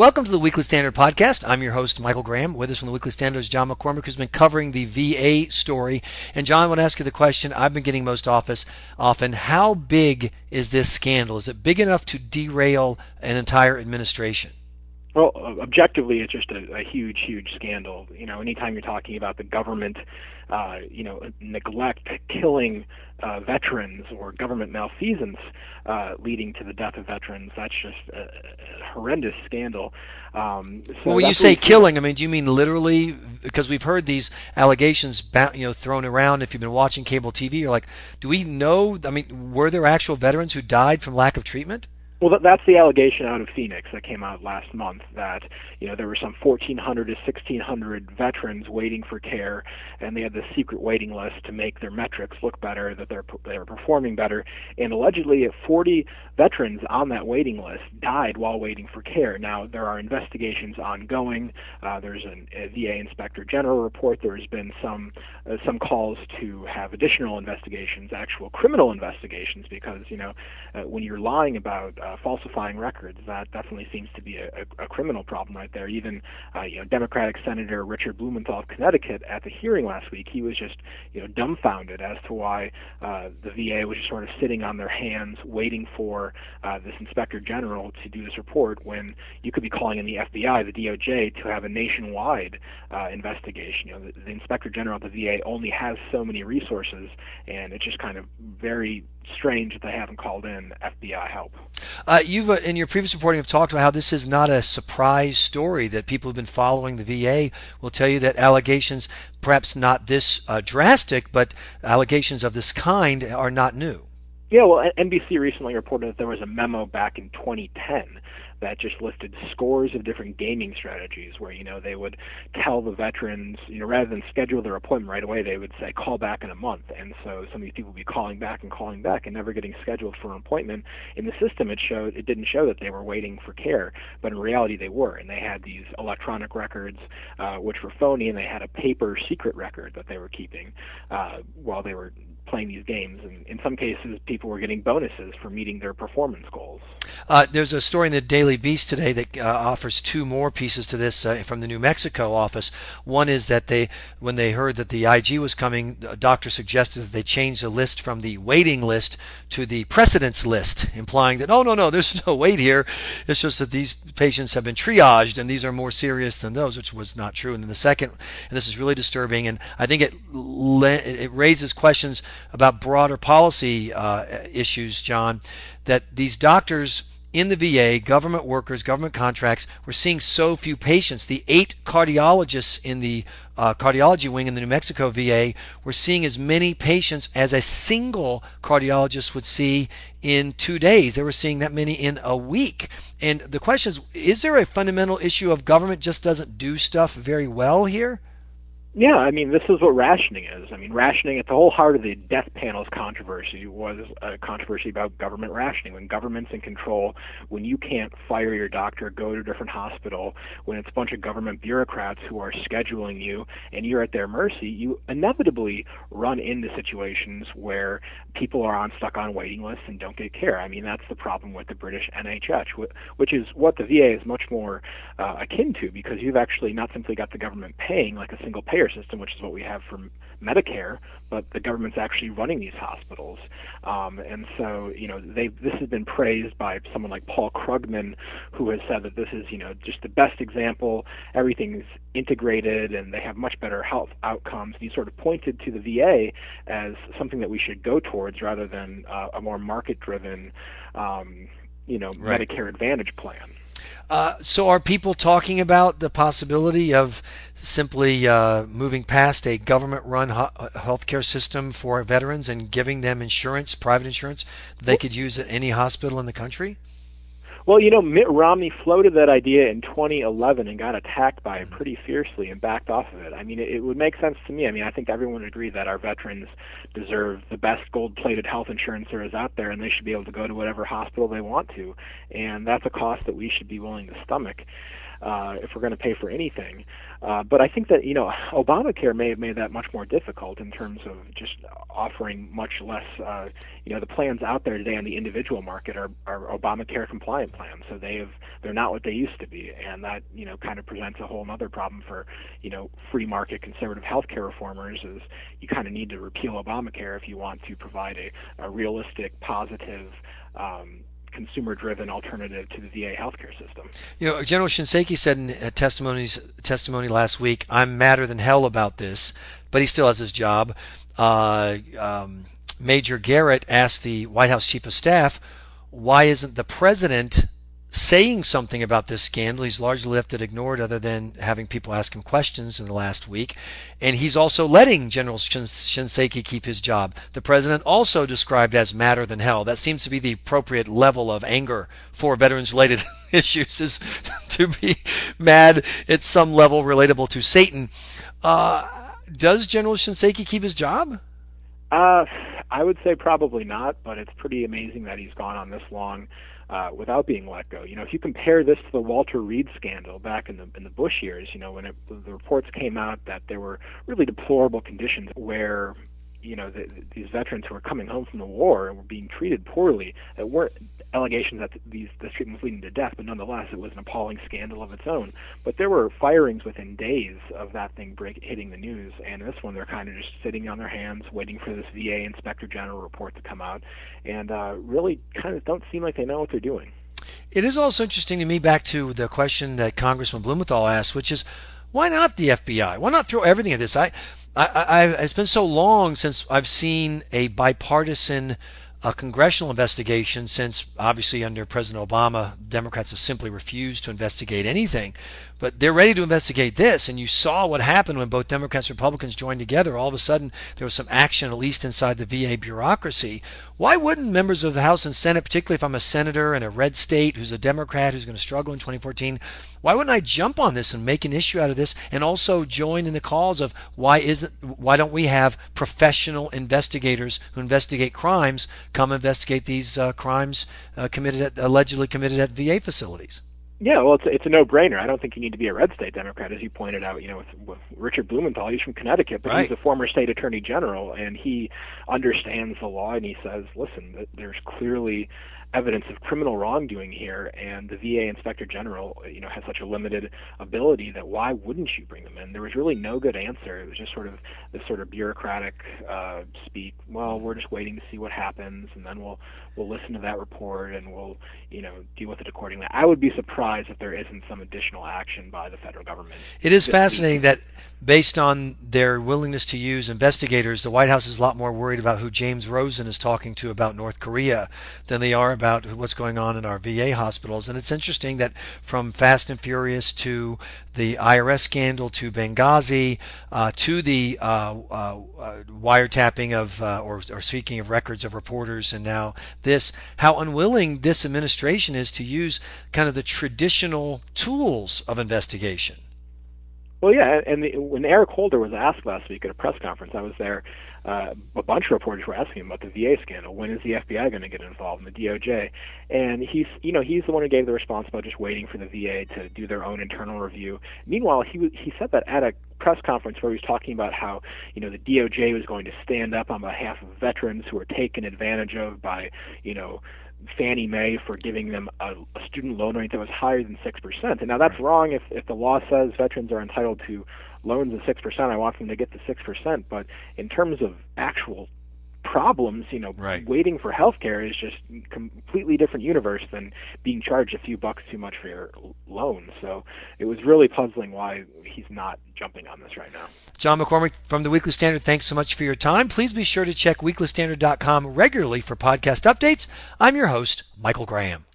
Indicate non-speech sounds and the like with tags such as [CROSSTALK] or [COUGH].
Welcome to the Weekly Standard Podcast. I'm your host, Michael Graham. With us from the Weekly Standard is John McCormack, who's been covering the VA story. And John, I want to ask you the question I've been getting most office, often. How big is this scandal? Is it big enough to derail an entire administration? Well, objectively, it's just a, a huge, huge scandal. You know, anytime you're talking about the government, uh, you know, neglect, killing uh, veterans or government malfeasance uh, leading to the death of veterans, that's just a, a horrendous scandal. Um, so well, when you say killing, I mean, do you mean literally? Because we've heard these allegations, you know, thrown around. If you've been watching cable TV, you're like, do we know? I mean, were there actual veterans who died from lack of treatment? Well, that's the allegation out of Phoenix that came out last month that you know there were some 1,400 to 1,600 veterans waiting for care, and they had this secret waiting list to make their metrics look better, that they're they were performing better, and allegedly 40 veterans on that waiting list died while waiting for care. Now there are investigations ongoing. Uh, there's an, a VA Inspector General report. There's been some uh, some calls to have additional investigations, actual criminal investigations, because you know uh, when you're lying about uh, uh, falsifying records. That definitely seems to be a, a, a criminal problem right there. Even uh, you know Democratic Senator Richard Blumenthal of Connecticut at the hearing last week, he was just you know dumbfounded as to why uh, the VA was just sort of sitting on their hands waiting for uh, this Inspector General to do this report when you could be calling in the FBI, the DOJ, to have a nationwide uh, investigation. You know, the, the Inspector General of the VA only has so many resources, and it's just kind of very strange that they haven't called in FBI help. Uh, you've uh, in your previous reporting have talked about how this is not a surprise story that people who've been following the VA will tell you that allegations, perhaps not this uh, drastic, but allegations of this kind are not new. Yeah, well, NBC recently reported that there was a memo back in 2010 that just listed scores of different gaming strategies where you know they would tell the veterans you know rather than schedule their appointment right away they would say call back in a month. And so some of these people would be calling back and calling back and never getting scheduled for an appointment. In the system it showed it didn't show that they were waiting for care but in reality they were. And they had these electronic records uh, which were phony and they had a paper secret record that they were keeping uh, while they were playing these games. And in some cases, people were getting bonuses for meeting their performance goals. Uh, there's a story in the Daily Beast today that uh, offers two more pieces to this uh, from the New Mexico office. One is that they, when they heard that the IG was coming, a doctor suggested that they change the list from the waiting list to the precedence list, implying that, oh, no, no, there's no wait here. It's just that these patients have been triaged and these are more serious than those, which was not true. And then the second, and this is really disturbing, and I think it, it raises questions about broader policy uh, issues, John, that these doctors in the VA, government workers, government contracts, we're seeing so few patients. The eight cardiologists in the uh, cardiology wing in the New Mexico VA were seeing as many patients as a single cardiologist would see in two days. They were seeing that many in a week. And the question is is there a fundamental issue of government just doesn't do stuff very well here? Yeah, I mean, this is what rationing is. I mean, rationing at the whole heart of the death panels controversy was a controversy about government rationing. When government's in control, when you can't fire your doctor, go to a different hospital, when it's a bunch of government bureaucrats who are scheduling you and you're at their mercy, you inevitably run into situations where people are on stuck on waiting lists and don't get care. I mean, that's the problem with the British NHS, which is what the VA is much more uh, akin to because you've actually not simply got the government paying like a single payer system, which is what we have for Medicare, but the government's actually running these hospitals. Um, and so, you know, they this has been praised by someone like Paul Krugman, who has said that this is, you know, just the best example. Everything's integrated, and they have much better health outcomes. And he sort of pointed to the VA as something that we should go towards rather than uh, a more market-driven, um, you know, right. Medicare Advantage plan. Uh, so, are people talking about the possibility of simply uh, moving past a government-run ho- healthcare system for veterans and giving them insurance, private insurance, they could use at any hospital in the country? Well, you know, Mitt Romney floated that idea in 2011 and got attacked by it mm-hmm. pretty fiercely and backed off of it. I mean, it, it would make sense to me. I mean, I think everyone would agree that our veterans deserve the best gold-plated health insurance there is out there, and they should be able to go to whatever hospital they want to, and that's a cost that we should be willing to stomach. Uh, if we're going to pay for anything. Uh, but I think that you know Obamacare may have made that much more difficult in terms of just offering much less. Uh, you know, the plans out there today on the individual market are, are Obamacare compliant plans, so they have they're not what they used to be, and that you know kind of presents a whole other problem for you know free market conservative healthcare reformers. Is you kind of need to repeal Obamacare if you want to provide a, a realistic, positive. Um, consumer driven alternative to the VA healthcare system. You know, General Shinseki said in a testimony last week, "I'm madder than hell about this," but he still has his job. Uh, um, Major Garrett asked the White House Chief of Staff, "Why isn't the president?" Saying something about this scandal. He's largely left it ignored, other than having people ask him questions in the last week. And he's also letting General Shinseki keep his job. The president also described as madder than hell. That seems to be the appropriate level of anger for veterans-related [LAUGHS] issues, is [LAUGHS] to be mad at some level relatable to Satan. Uh, does General Shinseki keep his job? Uh, I would say probably not, but it's pretty amazing that he's gone on this long uh, without being let go. You know, if you compare this to the Walter Reed scandal back in the in the Bush years, you know, when it, the reports came out that there were really deplorable conditions where you know the, these veterans who were coming home from the war and were being treated poorly that weren't allegations that these this treatment was leading to death, but nonetheless it was an appalling scandal of its own. But there were firings within days of that thing break, hitting the news, and this one they're kind of just sitting on their hands waiting for this VA Inspector General report to come out, and uh, really kind of don't seem like they know what they're doing. It is also interesting to me back to the question that Congressman Blumenthal asked, which is why not the FBI? Why not throw everything at this? I, I, I, it's been so long since I've seen a bipartisan a congressional investigation since obviously under President Obama, Democrats have simply refused to investigate anything. But they're ready to investigate this. And you saw what happened when both Democrats and Republicans joined together. All of a sudden, there was some action, at least inside the VA bureaucracy. Why wouldn't members of the House and Senate, particularly if I'm a senator in a red state who's a Democrat who's going to struggle in 2014, why wouldn't I jump on this and make an issue out of this and also join in the calls of why isn't why don't we have professional investigators who investigate crimes come investigate these uh, crimes uh, committed at, allegedly committed at VA facilities? Yeah, well, it's it's a no-brainer. I don't think you need to be a red state Democrat, as you pointed out. You know, with, with Richard Blumenthal, he's from Connecticut, but right. he's a former state attorney general, and he understands the law. And he says, listen, there's clearly evidence of criminal wrongdoing here, and the VA Inspector General, you know, has such a limited ability that why wouldn't you bring them in? There was really no good answer. It was just sort of this sort of bureaucratic uh, speak. Well, we're just waiting to see what happens, and then we'll we'll listen to that report and we'll you know deal with it accordingly. I would be surprised if there isn't some additional action by the federal government. It is fascinating that based on their willingness to use investigators, the White House is a lot more worried about who James Rosen is talking to about North Korea than they are about what's going on in our VA hospitals. And it's interesting that from Fast and Furious to the IRS scandal to Benghazi uh, to the uh, uh, wiretapping of uh, or, or seeking of records of reporters and now this, how unwilling this administration is to use kind of the traditional tools of investigation. Well, yeah, and the, when Eric Holder was asked last week at a press conference, I was there. Uh, a bunch of reporters were asking him about the VA scandal. When is the FBI going to get involved in the DOJ? And he's, you know, he's the one who gave the response about just waiting for the VA to do their own internal review. Meanwhile, he he said that at a press conference where he was talking about how, you know, the DOJ was going to stand up on behalf of veterans who were taken advantage of by, you know, Fannie Mae for giving them a, a student loan rate that was higher than six percent. And now that's wrong if if the law says veterans are entitled to loans of six percent. I want them to get the six percent. But in terms of actual problems, you know, right. waiting for health care is just completely different universe than being charged a few bucks too much for your loan. So it was really puzzling why he's not jumping on this right now. John McCormack from the Weekly Standard, thanks so much for your time. Please be sure to check weeklystandard.com regularly for podcast updates. I'm your host, Michael Graham.